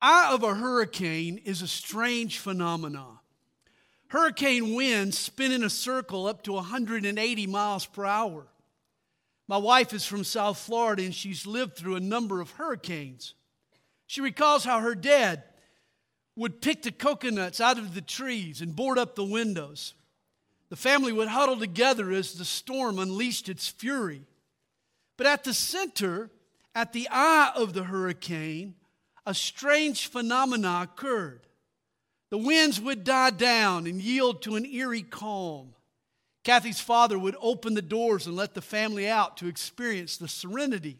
eye of a hurricane is a strange phenomenon. Hurricane winds spin in a circle up to 180 miles per hour. My wife is from South Florida and she's lived through a number of hurricanes. She recalls how her dad would pick the coconuts out of the trees and board up the windows. The family would huddle together as the storm unleashed its fury. But at the center, at the eye of the hurricane, a strange phenomena occurred. The winds would die down and yield to an eerie calm. Kathy's father would open the doors and let the family out to experience the serenity.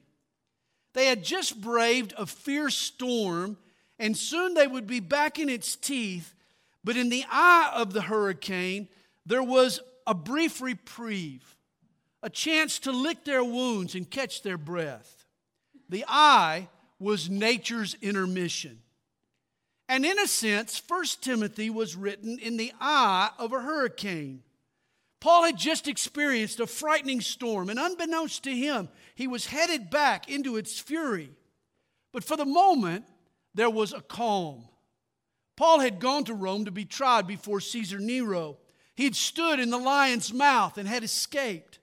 They had just braved a fierce storm, and soon they would be back in its teeth. But in the eye of the hurricane, there was a brief reprieve, a chance to lick their wounds and catch their breath. The eye was nature's intermission. And in a sense, 1 Timothy was written in the eye of a hurricane. Paul had just experienced a frightening storm, and unbeknownst to him, he was headed back into its fury. But for the moment, there was a calm. Paul had gone to Rome to be tried before Caesar Nero. He had stood in the lion's mouth and had escaped.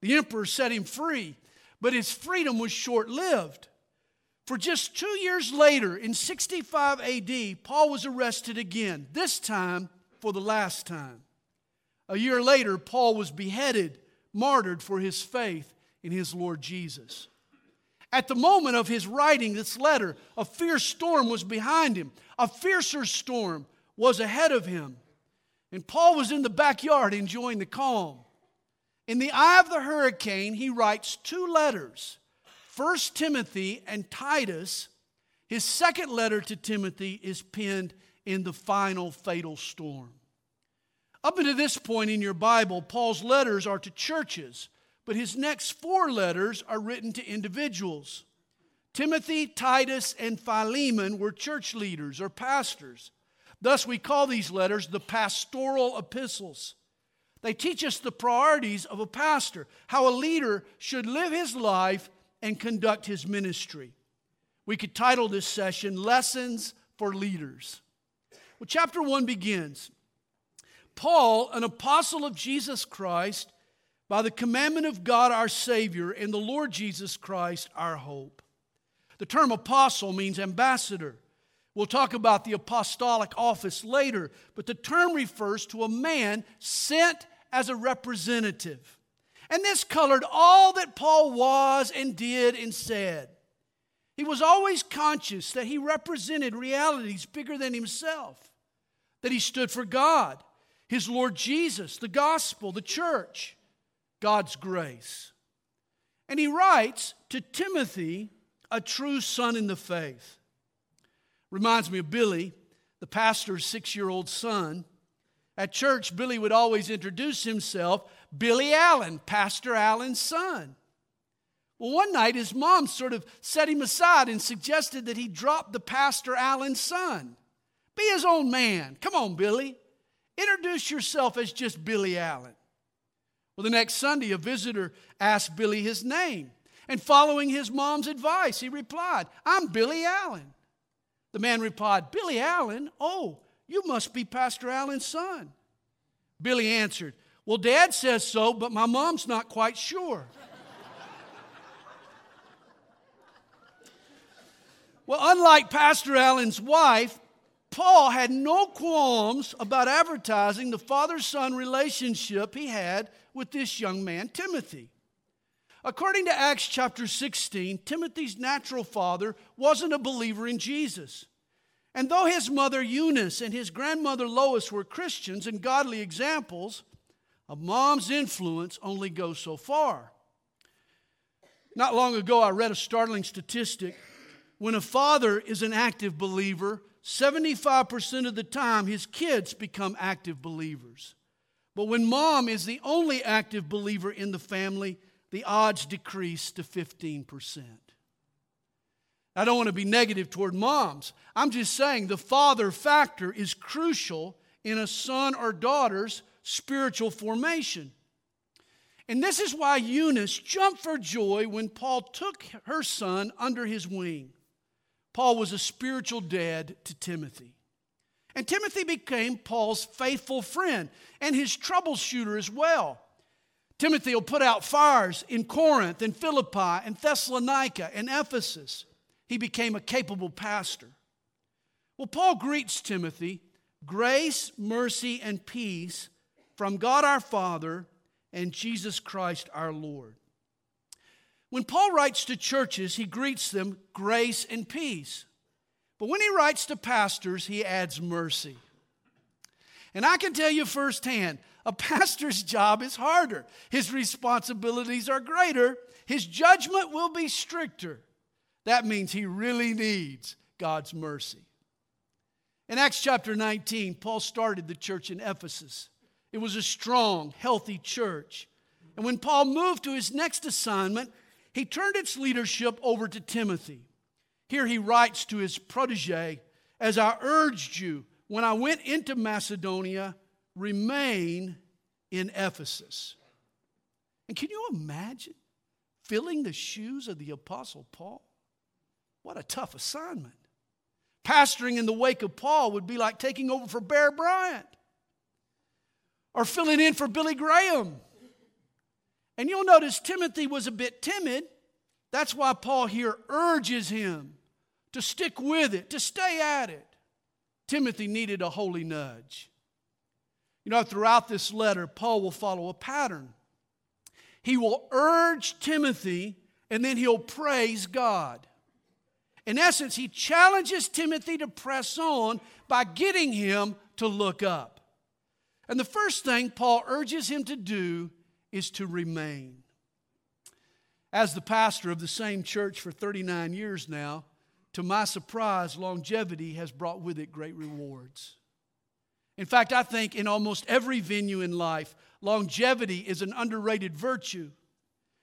The emperor set him free, but his freedom was short lived. For just two years later, in 65 AD, Paul was arrested again, this time for the last time. A year later, Paul was beheaded, martyred for his faith in his Lord Jesus. At the moment of his writing this letter, a fierce storm was behind him. A fiercer storm was ahead of him. And Paul was in the backyard enjoying the calm. In the eye of the hurricane, he writes two letters First Timothy and Titus. His second letter to Timothy is penned in the final fatal storm. Up until this point in your Bible, Paul's letters are to churches, but his next four letters are written to individuals. Timothy, Titus, and Philemon were church leaders or pastors. Thus, we call these letters the pastoral epistles. They teach us the priorities of a pastor, how a leader should live his life and conduct his ministry. We could title this session Lessons for Leaders. Well, chapter 1 begins Paul, an apostle of Jesus Christ, by the commandment of God our Savior and the Lord Jesus Christ our hope. The term apostle means ambassador. We'll talk about the apostolic office later, but the term refers to a man sent as a representative. And this colored all that Paul was and did and said. He was always conscious that he represented realities bigger than himself, that he stood for God, his Lord Jesus, the gospel, the church, God's grace. And he writes to Timothy, a true son in the faith. Reminds me of Billy, the pastor's six year old son. At church, Billy would always introduce himself Billy Allen, Pastor Allen's son. Well, one night his mom sort of set him aside and suggested that he drop the Pastor Allen's son. Be his own man. Come on, Billy. Introduce yourself as just Billy Allen. Well, the next Sunday, a visitor asked Billy his name. And following his mom's advice, he replied, I'm Billy Allen. The man replied, Billy Allen? Oh, you must be Pastor Allen's son. Billy answered, Well, Dad says so, but my mom's not quite sure. well, unlike Pastor Allen's wife, Paul had no qualms about advertising the father son relationship he had with this young man, Timothy. According to Acts chapter 16, Timothy's natural father wasn't a believer in Jesus. And though his mother Eunice and his grandmother Lois were Christians and godly examples, a mom's influence only goes so far. Not long ago, I read a startling statistic. When a father is an active believer, 75% of the time, his kids become active believers. But when mom is the only active believer in the family, the odds decrease to 15%. I don't want to be negative toward moms. I'm just saying the father factor is crucial in a son or daughter's spiritual formation. And this is why Eunice jumped for joy when Paul took her son under his wing. Paul was a spiritual dad to Timothy. And Timothy became Paul's faithful friend and his troubleshooter as well. Timothy will put out fires in Corinth and Philippi and Thessalonica and Ephesus. He became a capable pastor. Well, Paul greets Timothy grace, mercy, and peace from God our Father and Jesus Christ our Lord. When Paul writes to churches, he greets them grace and peace. But when he writes to pastors, he adds mercy. And I can tell you firsthand, a pastor's job is harder. His responsibilities are greater. His judgment will be stricter. That means he really needs God's mercy. In Acts chapter 19, Paul started the church in Ephesus. It was a strong, healthy church. And when Paul moved to his next assignment, he turned its leadership over to Timothy. Here he writes to his protege As I urged you when I went into Macedonia, remain in Ephesus. And can you imagine filling the shoes of the Apostle Paul? What a tough assignment. Pastoring in the wake of Paul would be like taking over for Bear Bryant or filling in for Billy Graham. And you'll notice Timothy was a bit timid. That's why Paul here urges him to stick with it, to stay at it. Timothy needed a holy nudge. You know, throughout this letter, Paul will follow a pattern. He will urge Timothy and then he'll praise God. In essence, he challenges Timothy to press on by getting him to look up. And the first thing Paul urges him to do is to remain. As the pastor of the same church for 39 years now, to my surprise, longevity has brought with it great rewards. In fact, I think in almost every venue in life, longevity is an underrated virtue.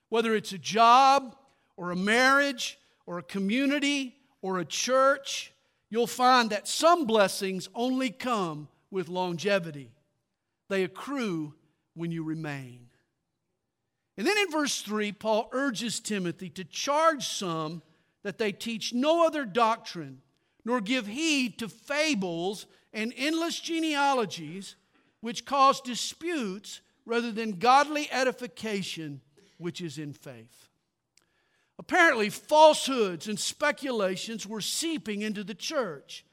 Whether it's a job or a marriage or a community or a church, you'll find that some blessings only come with longevity. They accrue when you remain. And then in verse 3, Paul urges Timothy to charge some that they teach no other doctrine, nor give heed to fables and endless genealogies, which cause disputes rather than godly edification, which is in faith. Apparently, falsehoods and speculations were seeping into the church,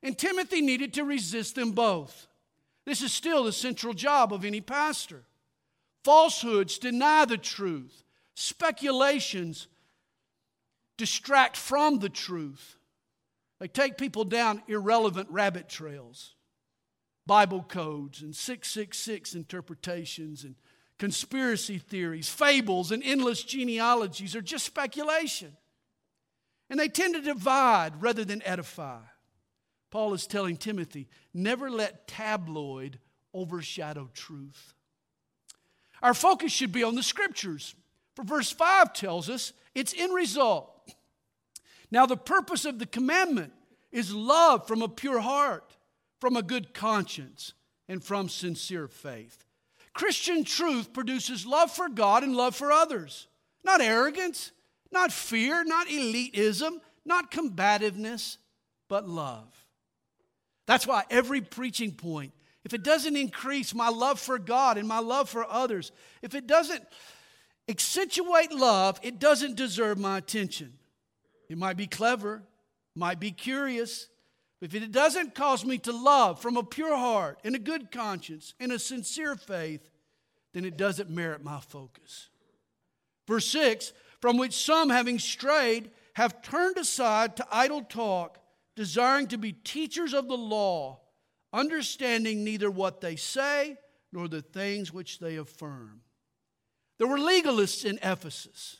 and Timothy needed to resist them both. This is still the central job of any pastor. Falsehoods deny the truth, speculations distract from the truth. They take people down irrelevant rabbit trails, Bible codes and 666 interpretations and conspiracy theories, fables, and endless genealogies are just speculation. And they tend to divide rather than edify. Paul is telling Timothy never let tabloid overshadow truth. Our focus should be on the scriptures. For verse 5 tells us its end result now, the purpose of the commandment is love from a pure heart, from a good conscience, and from sincere faith. Christian truth produces love for God and love for others, not arrogance, not fear, not elitism, not combativeness, but love. That's why every preaching point, if it doesn't increase my love for God and my love for others, if it doesn't accentuate love, it doesn't deserve my attention. It might be clever, might be curious, but if it doesn't cause me to love from a pure heart, in a good conscience, in a sincere faith, then it doesn't merit my focus. Verse 6 From which some, having strayed, have turned aside to idle talk, desiring to be teachers of the law, understanding neither what they say nor the things which they affirm. There were legalists in Ephesus.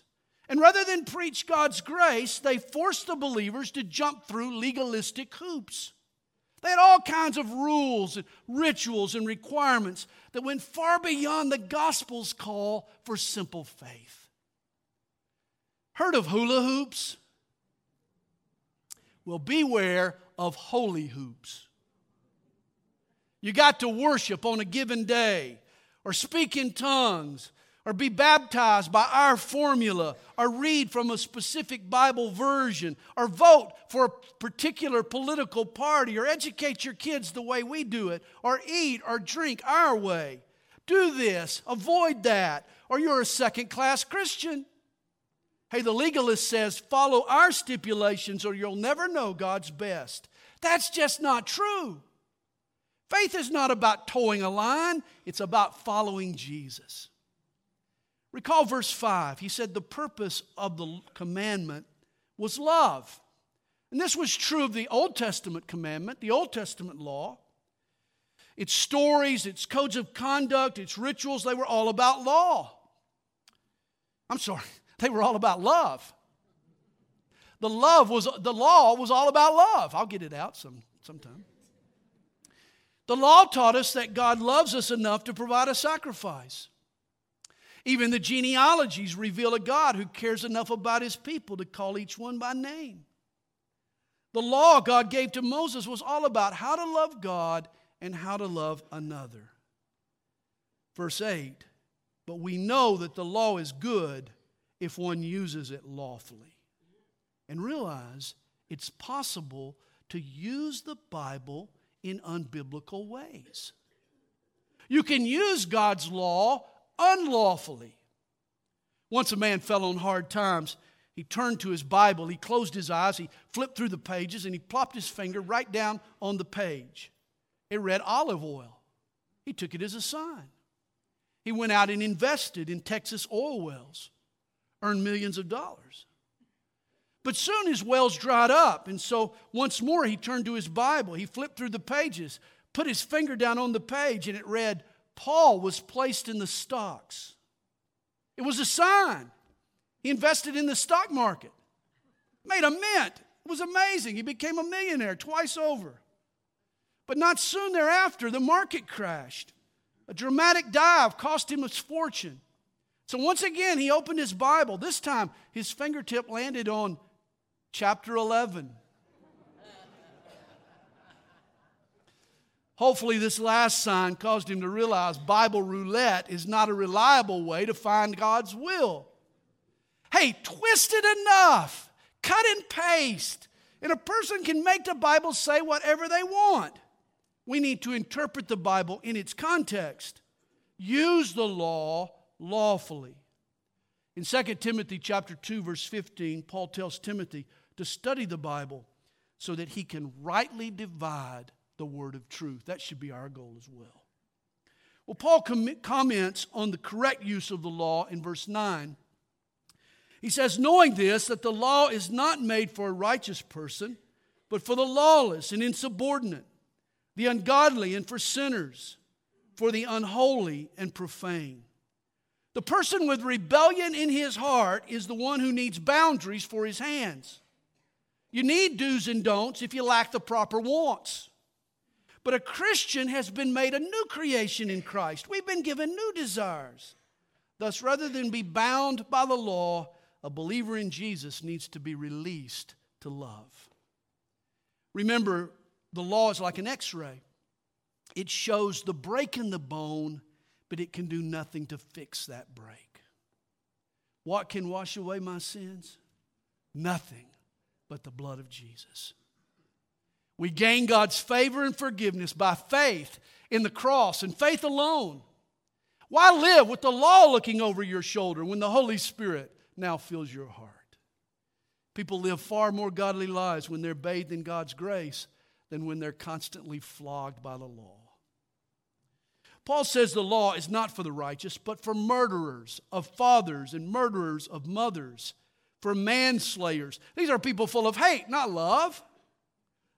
And rather than preach God's grace, they forced the believers to jump through legalistic hoops. They had all kinds of rules and rituals and requirements that went far beyond the gospel's call for simple faith. Heard of hula hoops? Well, beware of holy hoops. You got to worship on a given day, or speak in tongues, or be baptized by our formula, or read from a specific Bible version, or vote for a particular political party, or educate your kids the way we do it, or eat or drink our way. Do this, avoid that, or you're a second class Christian. Hey, the legalist says, follow our stipulations or you'll never know God's best. That's just not true. Faith is not about toeing a line, it's about following Jesus. Recall verse 5. He said the purpose of the commandment was love. And this was true of the Old Testament commandment, the Old Testament law. Its stories, its codes of conduct, its rituals, they were all about law. I'm sorry, they were all about love. The love was the law was all about love. I'll get it out some sometime. The law taught us that God loves us enough to provide a sacrifice. Even the genealogies reveal a God who cares enough about his people to call each one by name. The law God gave to Moses was all about how to love God and how to love another. Verse 8 But we know that the law is good if one uses it lawfully. And realize it's possible to use the Bible in unbiblical ways. You can use God's law unlawfully. Once a man fell on hard times. He turned to his Bible, he closed his eyes, he flipped through the pages, and he plopped his finger right down on the page. It read olive oil. He took it as a sign. He went out and invested in Texas oil wells earn millions of dollars. But soon his wells dried up, and so once more he turned to his Bible. He flipped through the pages, put his finger down on the page, and it read, Paul was placed in the stocks. It was a sign. He invested in the stock market, made a mint. It was amazing. He became a millionaire twice over. But not soon thereafter, the market crashed. A dramatic dive cost him his fortune. So once again, he opened his Bible. This time, his fingertip landed on chapter 11. Hopefully, this last sign caused him to realize Bible roulette is not a reliable way to find God's will. Hey, twist it enough, cut and paste, and a person can make the Bible say whatever they want. We need to interpret the Bible in its context, use the law lawfully. In 2 Timothy chapter 2 verse 15, Paul tells Timothy to study the Bible so that he can rightly divide the word of truth. That should be our goal as well. Well, Paul com- comments on the correct use of the law in verse 9. He says, Knowing this, that the law is not made for a righteous person, but for the lawless and insubordinate, the ungodly and for sinners, for the unholy and profane. The person with rebellion in his heart is the one who needs boundaries for his hands. You need do's and don'ts if you lack the proper wants. But a Christian has been made a new creation in Christ. We've been given new desires. Thus, rather than be bound by the law, a believer in Jesus needs to be released to love. Remember, the law is like an x ray, it shows the break in the bone but it can do nothing to fix that break. What can wash away my sins? Nothing but the blood of Jesus. We gain God's favor and forgiveness by faith in the cross and faith alone. Why live with the law looking over your shoulder when the Holy Spirit now fills your heart? People live far more godly lives when they're bathed in God's grace than when they're constantly flogged by the law. Paul says the law is not for the righteous, but for murderers of fathers and murderers of mothers, for manslayers. These are people full of hate, not love.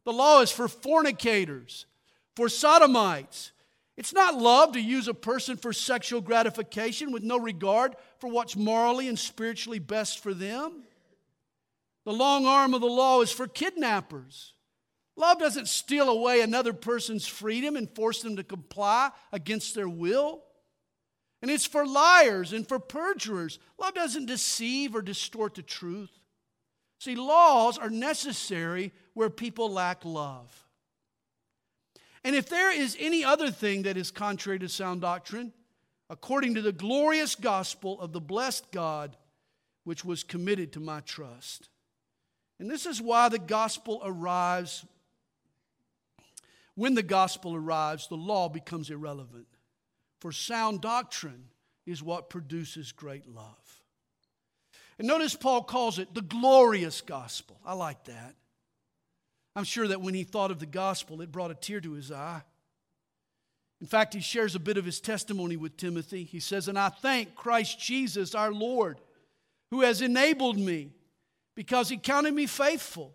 The law is for fornicators, for sodomites. It's not love to use a person for sexual gratification with no regard for what's morally and spiritually best for them. The long arm of the law is for kidnappers Love doesn't steal away another person's freedom and force them to comply against their will. And it's for liars and for perjurers. Love doesn't deceive or distort the truth. See, laws are necessary where people lack love. And if there is any other thing that is contrary to sound doctrine, according to the glorious gospel of the blessed God, which was committed to my trust. And this is why the gospel arrives. When the gospel arrives, the law becomes irrelevant. For sound doctrine is what produces great love. And notice Paul calls it the glorious gospel. I like that. I'm sure that when he thought of the gospel, it brought a tear to his eye. In fact, he shares a bit of his testimony with Timothy. He says, And I thank Christ Jesus our Lord, who has enabled me because he counted me faithful,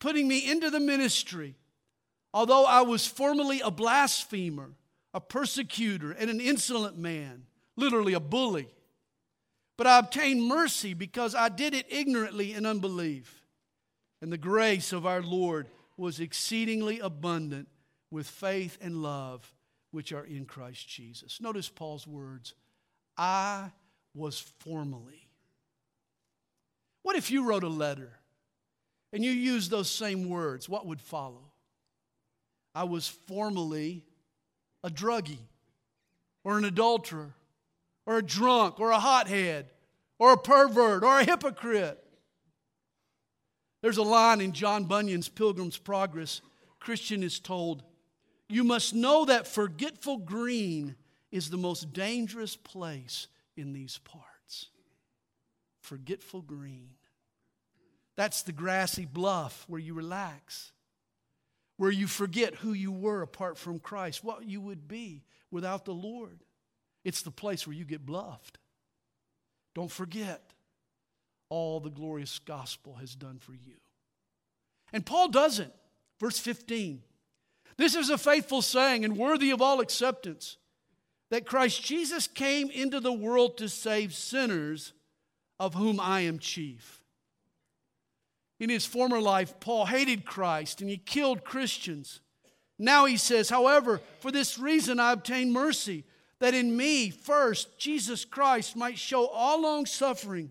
putting me into the ministry. Although I was formerly a blasphemer, a persecutor, and an insolent man, literally a bully. But I obtained mercy because I did it ignorantly in unbelief. And the grace of our Lord was exceedingly abundant with faith and love which are in Christ Jesus. Notice Paul's words I was formerly. What if you wrote a letter and you used those same words? What would follow? I was formerly a druggie or an adulterer or a drunk or a hothead or a pervert or a hypocrite. There's a line in John Bunyan's Pilgrim's Progress. Christian is told, You must know that forgetful green is the most dangerous place in these parts. Forgetful green. That's the grassy bluff where you relax, where you forget who you were apart from Christ, what you would be without the Lord. It's the place where you get bluffed. Don't forget all the glorious gospel has done for you. And Paul doesn't. Verse 15. This is a faithful saying and worthy of all acceptance that Christ Jesus came into the world to save sinners, of whom I am chief. In his former life, Paul hated Christ and he killed Christians. Now he says, however, for this reason I obtained mercy that in me first Jesus Christ might show all long suffering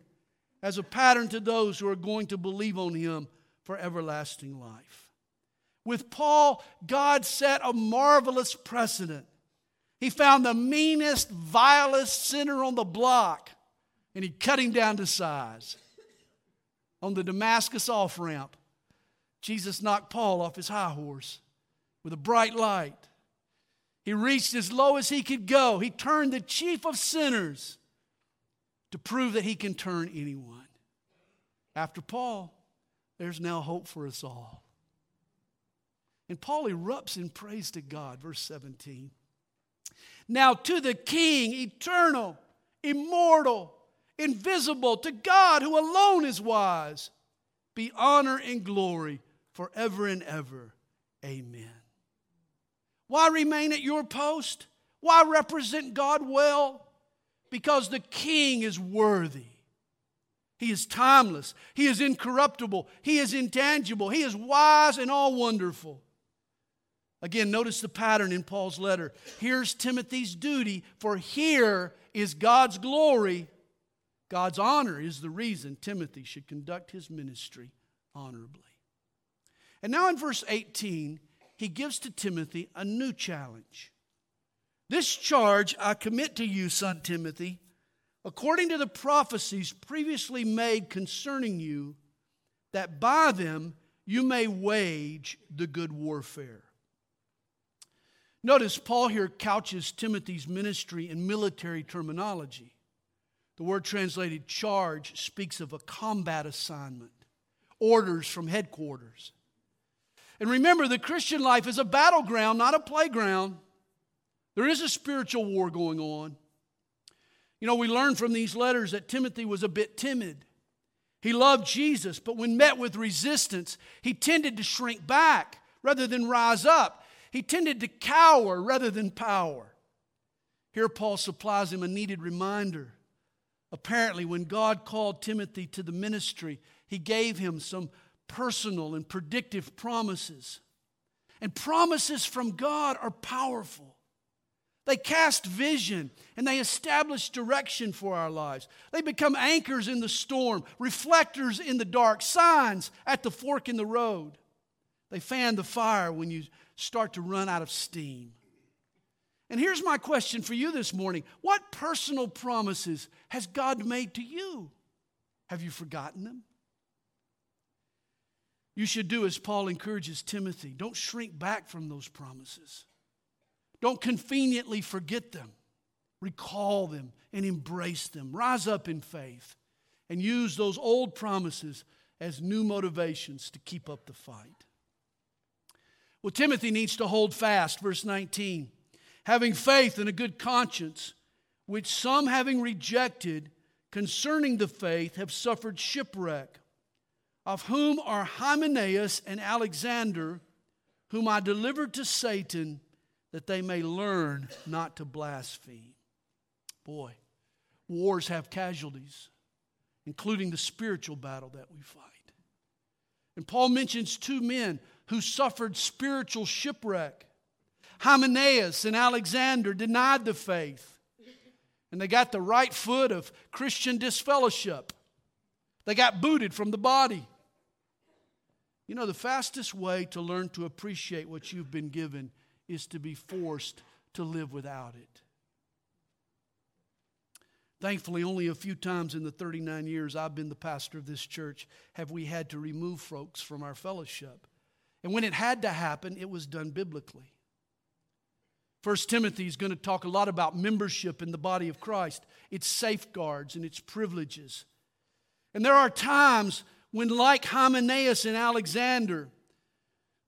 as a pattern to those who are going to believe on him for everlasting life. With Paul, God set a marvelous precedent. He found the meanest, vilest sinner on the block and he cut him down to size. On the Damascus off ramp, Jesus knocked Paul off his high horse with a bright light. He reached as low as he could go. He turned the chief of sinners to prove that he can turn anyone. After Paul, there's now hope for us all. And Paul erupts in praise to God, verse 17. Now to the King, eternal, immortal, invisible, to God who alone is wise, be honor and glory forever and ever. Amen. Why remain at your post? Why represent God well? Because the king is worthy. He is timeless. He is incorruptible. He is intangible. He is wise and all wonderful. Again, notice the pattern in Paul's letter. Here's Timothy's duty, for here is God's glory. God's honor is the reason Timothy should conduct his ministry honorably. And now in verse 18, he gives to Timothy a new challenge. This charge I commit to you, son Timothy, according to the prophecies previously made concerning you, that by them you may wage the good warfare. Notice Paul here couches Timothy's ministry in military terminology. The word translated charge speaks of a combat assignment, orders from headquarters. And remember, the Christian life is a battleground, not a playground. There is a spiritual war going on. You know, we learn from these letters that Timothy was a bit timid. He loved Jesus, but when met with resistance, he tended to shrink back rather than rise up. He tended to cower rather than power. Here, Paul supplies him a needed reminder. Apparently, when God called Timothy to the ministry, he gave him some personal and predictive promises. And promises from God are powerful. They cast vision and they establish direction for our lives. They become anchors in the storm, reflectors in the dark, signs at the fork in the road. They fan the fire when you start to run out of steam. And here's my question for you this morning What personal promises has God made to you? Have you forgotten them? You should do as Paul encourages Timothy. Don't shrink back from those promises. Don't conveniently forget them. Recall them and embrace them. Rise up in faith and use those old promises as new motivations to keep up the fight. Well, Timothy needs to hold fast, verse 19, having faith and a good conscience, which some having rejected concerning the faith have suffered shipwreck, of whom are Hymenaeus and Alexander, whom I delivered to Satan that they may learn not to blaspheme. Boy, wars have casualties, including the spiritual battle that we fight. And Paul mentions two men who suffered spiritual shipwreck. Hymenaeus and Alexander denied the faith, and they got the right foot of Christian disfellowship. They got booted from the body. You know, the fastest way to learn to appreciate what you've been given is to be forced to live without it. Thankfully, only a few times in the 39 years I've been the pastor of this church have we had to remove folks from our fellowship. And when it had to happen, it was done biblically. First Timothy is going to talk a lot about membership in the body of Christ, its safeguards and its privileges. And there are times when, like Hymenaeus and Alexander,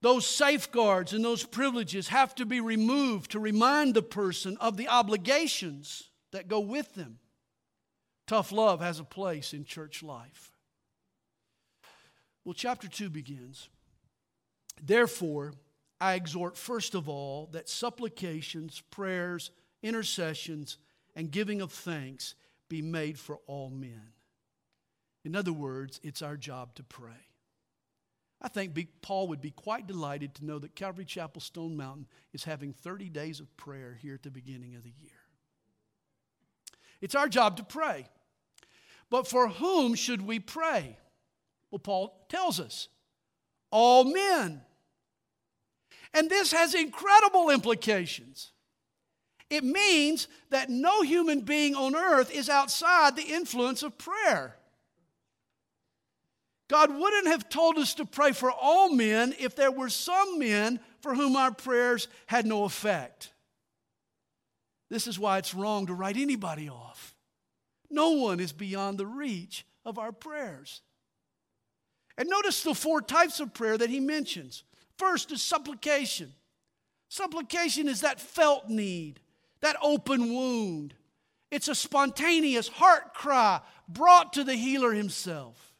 those safeguards and those privileges have to be removed to remind the person of the obligations that go with them. Tough love has a place in church life. Well, chapter 2 begins. Therefore, I exhort first of all that supplications, prayers, intercessions, and giving of thanks be made for all men. In other words, it's our job to pray. I think Paul would be quite delighted to know that Calvary Chapel Stone Mountain is having 30 days of prayer here at the beginning of the year. It's our job to pray. But for whom should we pray? Well, Paul tells us all men. And this has incredible implications. It means that no human being on earth is outside the influence of prayer. God wouldn't have told us to pray for all men if there were some men for whom our prayers had no effect. This is why it's wrong to write anybody off. No one is beyond the reach of our prayers. And notice the four types of prayer that he mentions. First is supplication. Supplication is that felt need, that open wound. It's a spontaneous heart cry brought to the healer himself.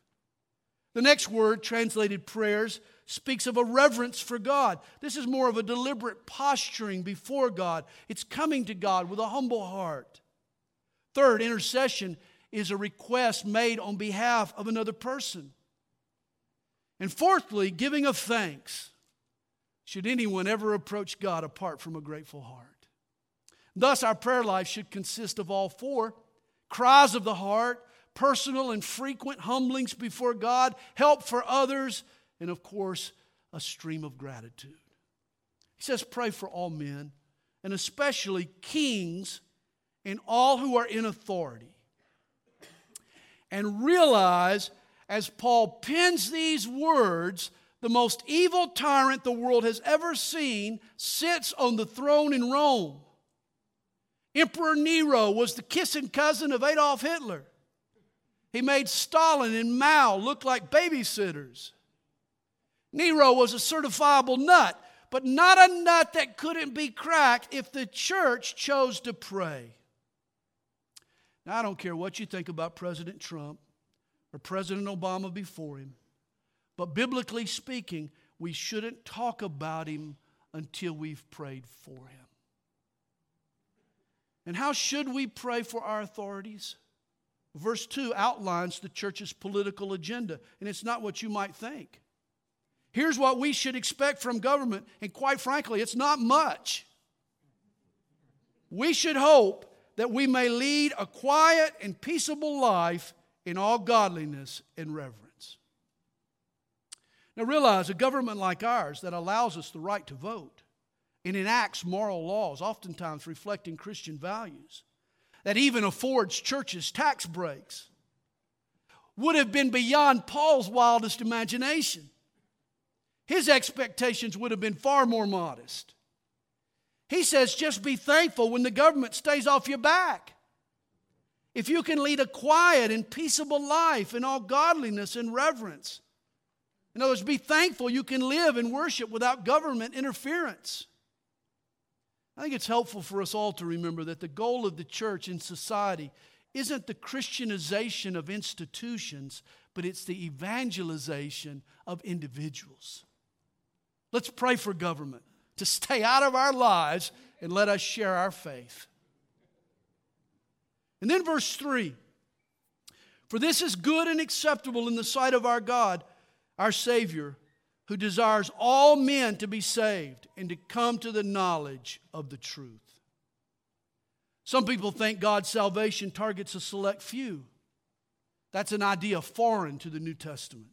The next word, translated prayers, speaks of a reverence for God. This is more of a deliberate posturing before God. It's coming to God with a humble heart. Third, intercession is a request made on behalf of another person. And fourthly, giving of thanks. Should anyone ever approach God apart from a grateful heart? Thus, our prayer life should consist of all four cries of the heart, personal and frequent humblings before God, help for others, and of course, a stream of gratitude. He says, Pray for all men, and especially kings and all who are in authority. And realize, as Paul pens these words, the most evil tyrant the world has ever seen sits on the throne in Rome. Emperor Nero was the kissing cousin of Adolf Hitler. He made Stalin and Mao look like babysitters. Nero was a certifiable nut, but not a nut that couldn't be cracked if the church chose to pray. Now, I don't care what you think about President Trump or President Obama before him, but biblically speaking, we shouldn't talk about him until we've prayed for him. And how should we pray for our authorities? Verse 2 outlines the church's political agenda, and it's not what you might think. Here's what we should expect from government, and quite frankly, it's not much. We should hope that we may lead a quiet and peaceable life in all godliness and reverence. Now realize a government like ours that allows us the right to vote and enacts moral laws, oftentimes reflecting Christian values, that even affords churches tax breaks, would have been beyond Paul's wildest imagination. His expectations would have been far more modest. He says, just be thankful when the government stays off your back. If you can lead a quiet and peaceable life in all godliness and reverence. In other words, be thankful you can live and worship without government interference. I think it's helpful for us all to remember that the goal of the church in society isn't the Christianization of institutions, but it's the evangelization of individuals. Let's pray for government to stay out of our lives and let us share our faith. And then verse 3 For this is good and acceptable in the sight of our God, our Savior, who desires all men to be saved and to come to the knowledge of the truth. Some people think God's salvation targets a select few. That's an idea foreign to the New Testament.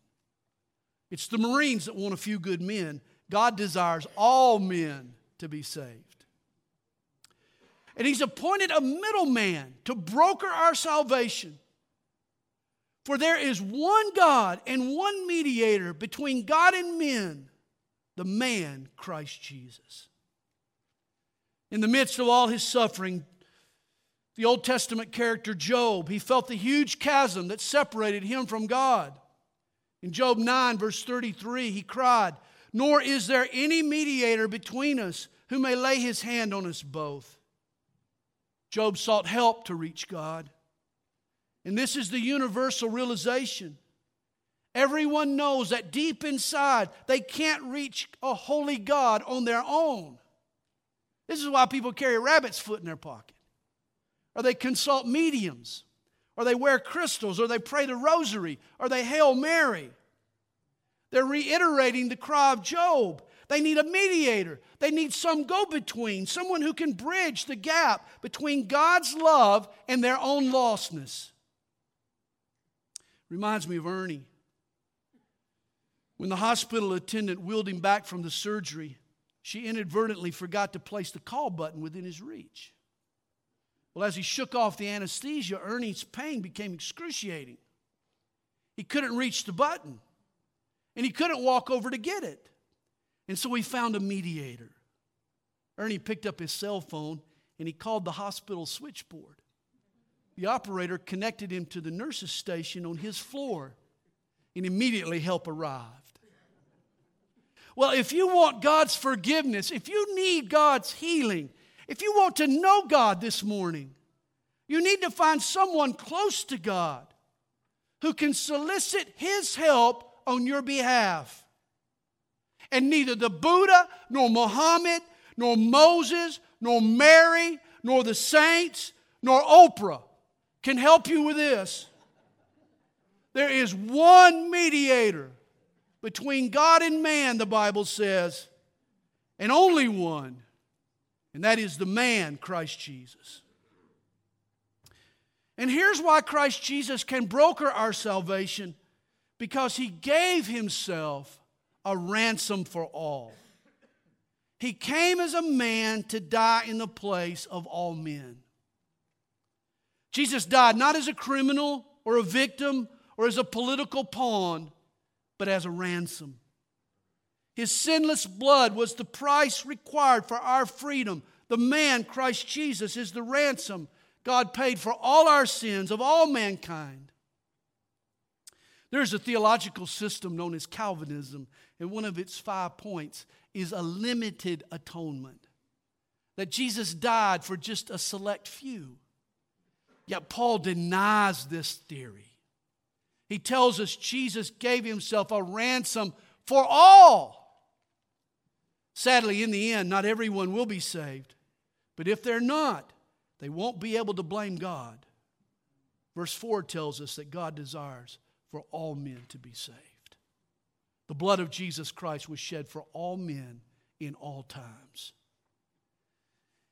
It's the Marines that want a few good men. God desires all men to be saved. And He's appointed a middleman to broker our salvation. For there is one God and one mediator between God and men, the man Christ Jesus. In the midst of all his suffering, the Old Testament character Job, he felt the huge chasm that separated him from God. In Job 9, verse 33, he cried, nor is there any mediator between us who may lay his hand on us both. Job sought help to reach God. And this is the universal realization. Everyone knows that deep inside they can't reach a holy God on their own. This is why people carry a rabbit's foot in their pocket, or they consult mediums, or they wear crystals, or they pray the rosary, or they Hail Mary. They're reiterating the cry of Job. They need a mediator. They need some go between, someone who can bridge the gap between God's love and their own lostness. Reminds me of Ernie. When the hospital attendant wheeled him back from the surgery, she inadvertently forgot to place the call button within his reach. Well, as he shook off the anesthesia, Ernie's pain became excruciating. He couldn't reach the button and he couldn't walk over to get it. And so he found a mediator. Ernie picked up his cell phone and he called the hospital switchboard. The operator connected him to the nurse's station on his floor, and immediately help arrived. Well, if you want God's forgiveness, if you need God's healing, if you want to know God this morning, you need to find someone close to God who can solicit His help on your behalf. And neither the Buddha, nor Muhammad, nor Moses, nor Mary, nor the saints, nor Oprah can help you with this. There is one mediator between God and man, the Bible says, and only one, and that is the man, Christ Jesus. And here's why Christ Jesus can broker our salvation because he gave himself a ransom for all. He came as a man to die in the place of all men. Jesus died not as a criminal or a victim or as a political pawn, but as a ransom. His sinless blood was the price required for our freedom. The man, Christ Jesus, is the ransom God paid for all our sins of all mankind. There's a theological system known as Calvinism, and one of its five points is a limited atonement. That Jesus died for just a select few. Yet Paul denies this theory. He tells us Jesus gave himself a ransom for all. Sadly, in the end, not everyone will be saved. But if they're not, they won't be able to blame God. Verse 4 tells us that God desires for all men to be saved. The blood of Jesus Christ was shed for all men in all times.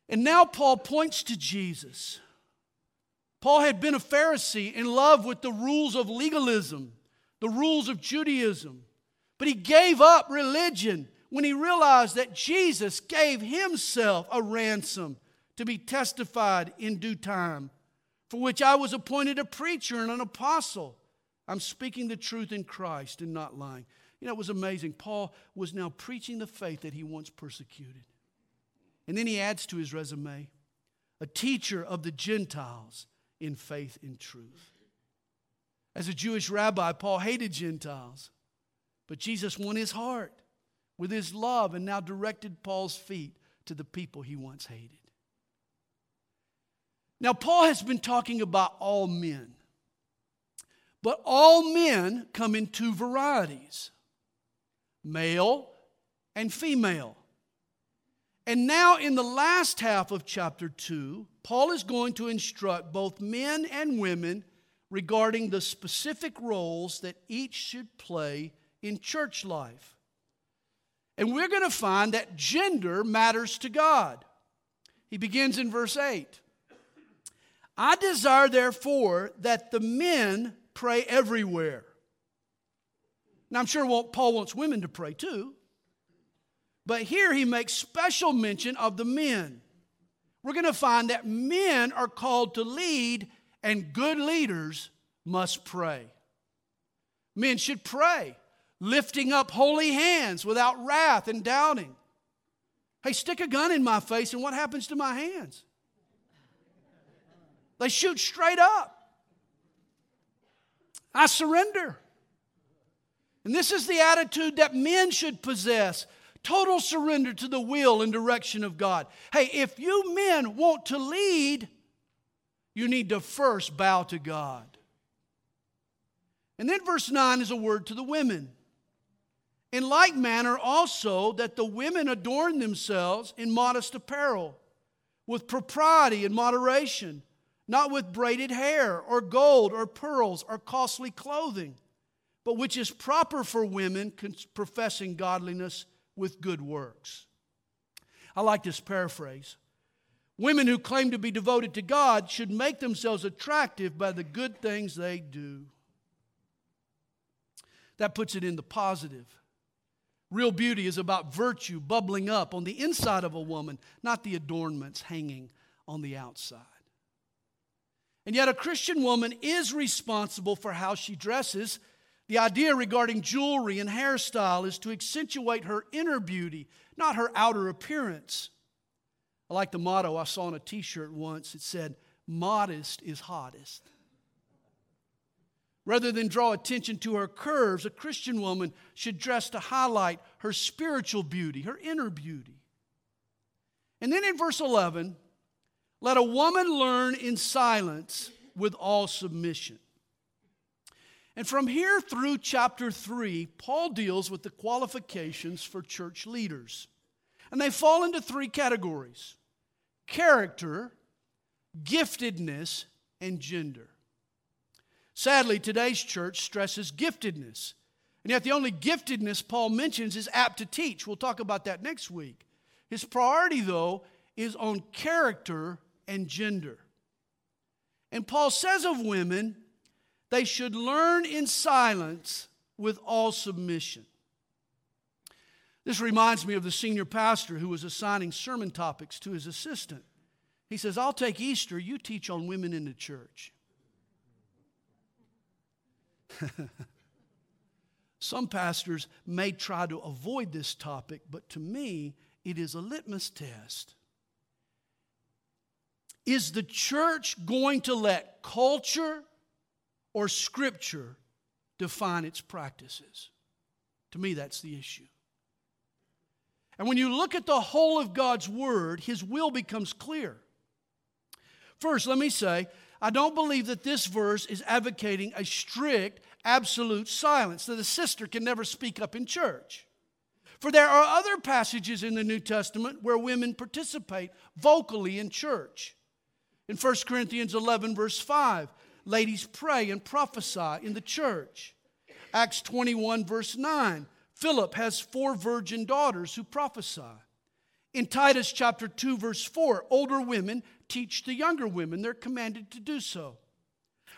And now Paul points to Jesus. Paul had been a Pharisee in love with the rules of legalism, the rules of Judaism, but he gave up religion when he realized that Jesus gave himself a ransom to be testified in due time, for which I was appointed a preacher and an apostle. I'm speaking the truth in Christ and not lying. You know, it was amazing. Paul was now preaching the faith that he once persecuted. And then he adds to his resume a teacher of the Gentiles in faith and truth. As a Jewish rabbi, Paul hated Gentiles, but Jesus won his heart with his love and now directed Paul's feet to the people he once hated. Now, Paul has been talking about all men, but all men come in two varieties male and female. And now, in the last half of chapter 2, Paul is going to instruct both men and women regarding the specific roles that each should play in church life. And we're going to find that gender matters to God. He begins in verse 8 I desire, therefore, that the men pray everywhere. Now, I'm sure Paul wants women to pray too. But here he makes special mention of the men. We're going to find that men are called to lead, and good leaders must pray. Men should pray, lifting up holy hands without wrath and doubting. Hey, stick a gun in my face, and what happens to my hands? They shoot straight up. I surrender. And this is the attitude that men should possess total surrender to the will and direction of God. Hey, if you men want to lead, you need to first bow to God. And then verse 9 is a word to the women. In like manner, also, that the women adorn themselves in modest apparel, with propriety and moderation, not with braided hair, or gold, or pearls, or costly clothing, but which is proper for women professing godliness with good works. I like this paraphrase. Women who claim to be devoted to God should make themselves attractive by the good things they do. That puts it in the positive. Real beauty is about virtue bubbling up on the inside of a woman, not the adornments hanging on the outside. And yet, a Christian woman is responsible for how she dresses the idea regarding jewelry and hairstyle is to accentuate her inner beauty, not her outer appearance. I like the motto I saw on a t shirt once. It said, Modest is hottest. Rather than draw attention to her curves, a Christian woman should dress to highlight her spiritual beauty, her inner beauty. And then in verse 11, let a woman learn in silence with all submission. And from here through chapter 3, Paul deals with the qualifications for church leaders. And they fall into three categories character, giftedness, and gender. Sadly, today's church stresses giftedness. And yet, the only giftedness Paul mentions is apt to teach. We'll talk about that next week. His priority, though, is on character and gender. And Paul says of women, they should learn in silence with all submission. This reminds me of the senior pastor who was assigning sermon topics to his assistant. He says, I'll take Easter, you teach on women in the church. Some pastors may try to avoid this topic, but to me, it is a litmus test. Is the church going to let culture or Scripture define its practices. To me, that's the issue. And when you look at the whole of God's Word, His will becomes clear. First, let me say, I don't believe that this verse is advocating a strict, absolute silence, that a sister can never speak up in church. For there are other passages in the New Testament where women participate vocally in church. In 1 Corinthians 11, verse 5, ladies pray and prophesy in the church. Acts 21, verse 9, Philip has four virgin daughters who prophesy. In Titus chapter 2, verse 4, older women teach the younger women. They're commanded to do so.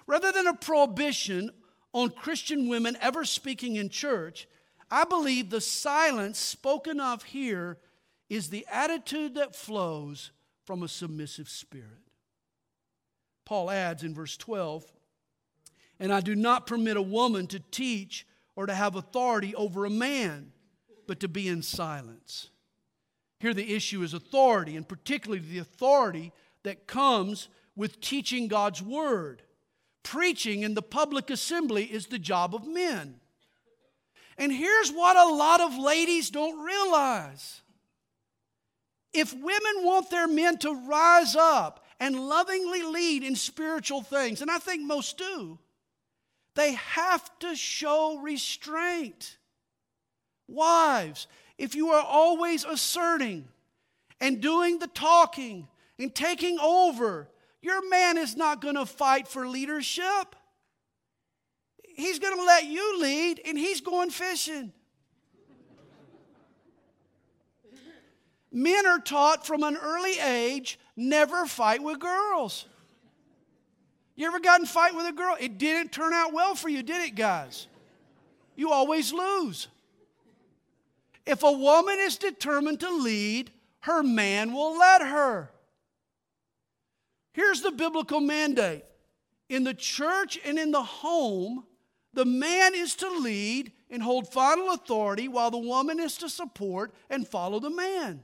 Rather than a prohibition on Christian women ever speaking in church, I believe the silence spoken of here is the attitude that flows from a submissive spirit. Paul adds in verse 12, and I do not permit a woman to teach or to have authority over a man, but to be in silence. Here, the issue is authority, and particularly the authority that comes with teaching God's word. Preaching in the public assembly is the job of men. And here's what a lot of ladies don't realize if women want their men to rise up and lovingly lead in spiritual things, and I think most do, they have to show restraint. Wives, if you are always asserting and doing the talking and taking over, your man is not going to fight for leadership. He's going to let you lead and he's going fishing. Men are taught from an early age never fight with girls. You ever gotten fight with a girl? It didn't turn out well for you, did it, guys? You always lose. If a woman is determined to lead, her man will let her. Here's the biblical mandate in the church and in the home, the man is to lead and hold final authority, while the woman is to support and follow the man.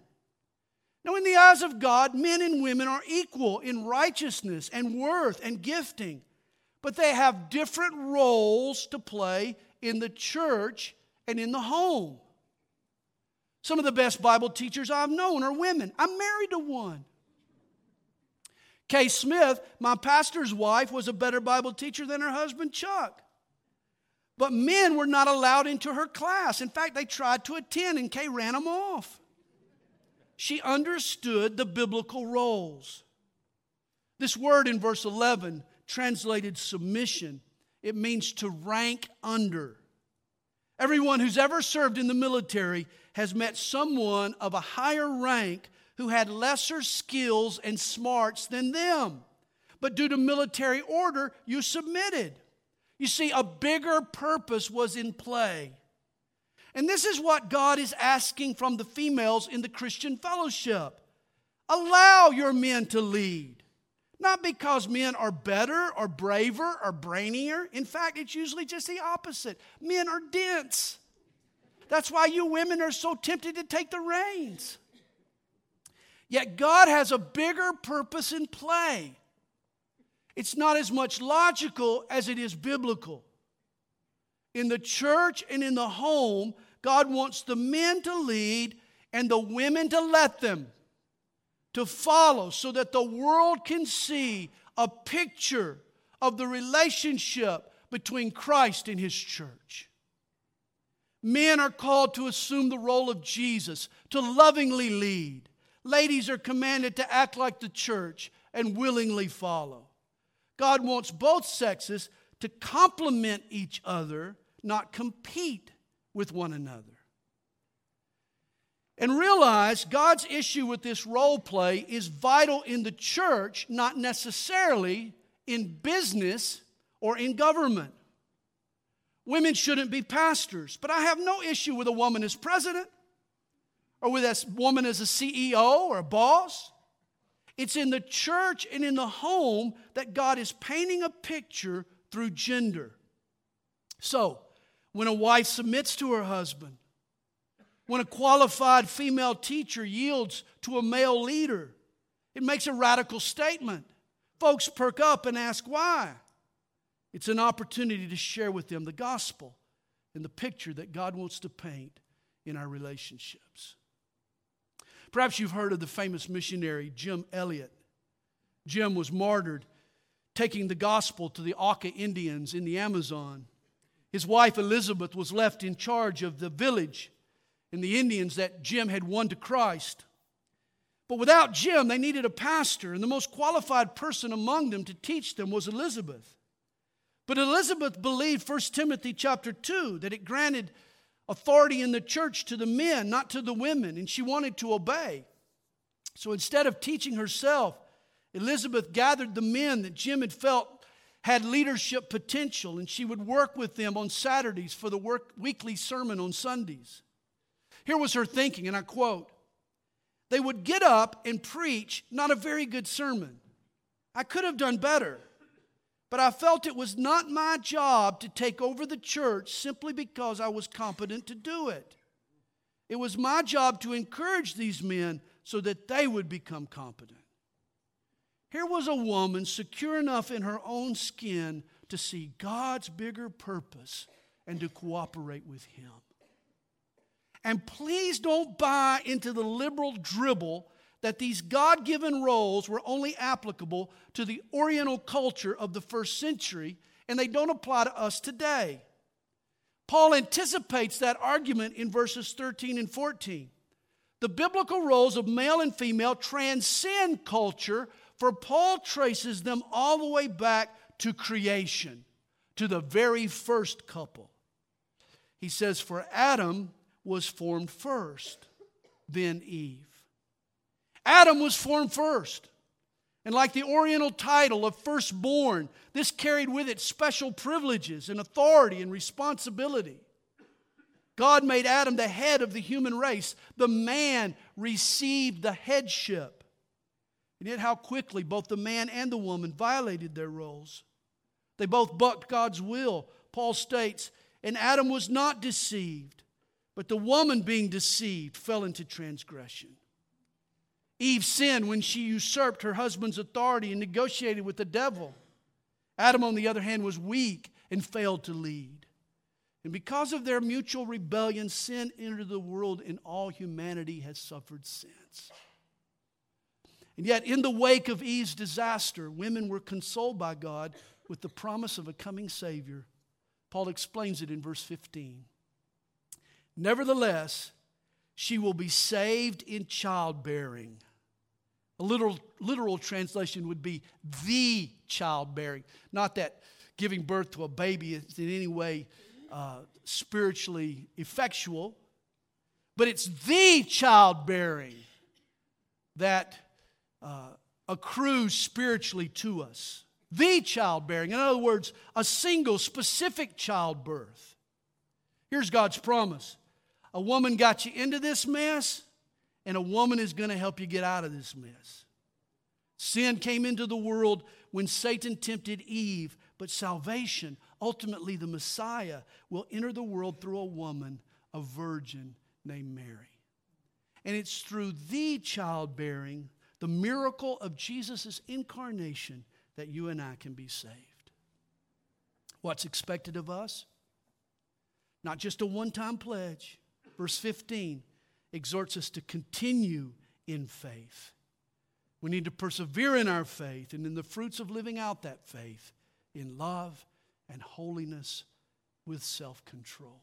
Now, in the eyes of God, men and women are equal in righteousness and worth and gifting, but they have different roles to play in the church and in the home. Some of the best Bible teachers I've known are women. I'm married to one. Kay Smith, my pastor's wife, was a better Bible teacher than her husband, Chuck. But men were not allowed into her class. In fact, they tried to attend, and Kay ran them off she understood the biblical roles. This word in verse 11, translated submission, it means to rank under. Everyone who's ever served in the military has met someone of a higher rank who had lesser skills and smarts than them. But due to military order, you submitted. You see, a bigger purpose was in play. And this is what God is asking from the females in the Christian fellowship. Allow your men to lead. Not because men are better or braver or brainier. In fact, it's usually just the opposite. Men are dense. That's why you women are so tempted to take the reins. Yet God has a bigger purpose in play. It's not as much logical as it is biblical. In the church and in the home, God wants the men to lead and the women to let them, to follow, so that the world can see a picture of the relationship between Christ and His church. Men are called to assume the role of Jesus, to lovingly lead. Ladies are commanded to act like the church and willingly follow. God wants both sexes to complement each other, not compete with one another. And realize God's issue with this role play is vital in the church, not necessarily in business or in government. Women shouldn't be pastors, but I have no issue with a woman as president or with a woman as a CEO or a boss. It's in the church and in the home that God is painting a picture through gender. So, when a wife submits to her husband, when a qualified female teacher yields to a male leader, it makes a radical statement. Folks perk up and ask why. It's an opportunity to share with them the gospel and the picture that God wants to paint in our relationships. Perhaps you've heard of the famous missionary Jim Elliot. Jim was martyred taking the gospel to the Auca Indians in the Amazon. His wife Elizabeth was left in charge of the village and the Indians that Jim had won to Christ. But without Jim, they needed a pastor, and the most qualified person among them to teach them was Elizabeth. But Elizabeth believed 1 Timothy chapter 2 that it granted authority in the church to the men, not to the women, and she wanted to obey. So instead of teaching herself, Elizabeth gathered the men that Jim had felt had leadership potential, and she would work with them on Saturdays for the work, weekly sermon on Sundays. Here was her thinking, and I quote They would get up and preach not a very good sermon. I could have done better, but I felt it was not my job to take over the church simply because I was competent to do it. It was my job to encourage these men so that they would become competent. Here was a woman secure enough in her own skin to see God's bigger purpose and to cooperate with Him. And please don't buy into the liberal dribble that these God given roles were only applicable to the Oriental culture of the first century and they don't apply to us today. Paul anticipates that argument in verses 13 and 14. The biblical roles of male and female transcend culture, for Paul traces them all the way back to creation, to the very first couple. He says, For Adam was formed first, then Eve. Adam was formed first. And like the Oriental title of firstborn, this carried with it special privileges and authority and responsibility. God made Adam the head of the human race. The man received the headship. And yet, how quickly both the man and the woman violated their roles. They both bucked God's will. Paul states, and Adam was not deceived, but the woman, being deceived, fell into transgression. Eve sinned when she usurped her husband's authority and negotiated with the devil. Adam, on the other hand, was weak and failed to lead. And because of their mutual rebellion, sin entered the world, and all humanity has suffered since. And yet, in the wake of Eve's disaster, women were consoled by God with the promise of a coming Savior. Paul explains it in verse 15. Nevertheless, she will be saved in childbearing. A literal, literal translation would be the childbearing. Not that giving birth to a baby is in any way uh, spiritually effectual, but it's the childbearing that uh, accrues spiritually to us. The childbearing. In other words, a single specific childbirth. Here's God's promise a woman got you into this mess, and a woman is going to help you get out of this mess. Sin came into the world when Satan tempted Eve, but salvation, ultimately the Messiah, will enter the world through a woman, a virgin named Mary. And it's through the childbearing, the miracle of Jesus' incarnation, that you and I can be saved. What's expected of us? Not just a one time pledge, verse 15, exhorts us to continue in faith. We need to persevere in our faith and in the fruits of living out that faith in love and holiness with self control.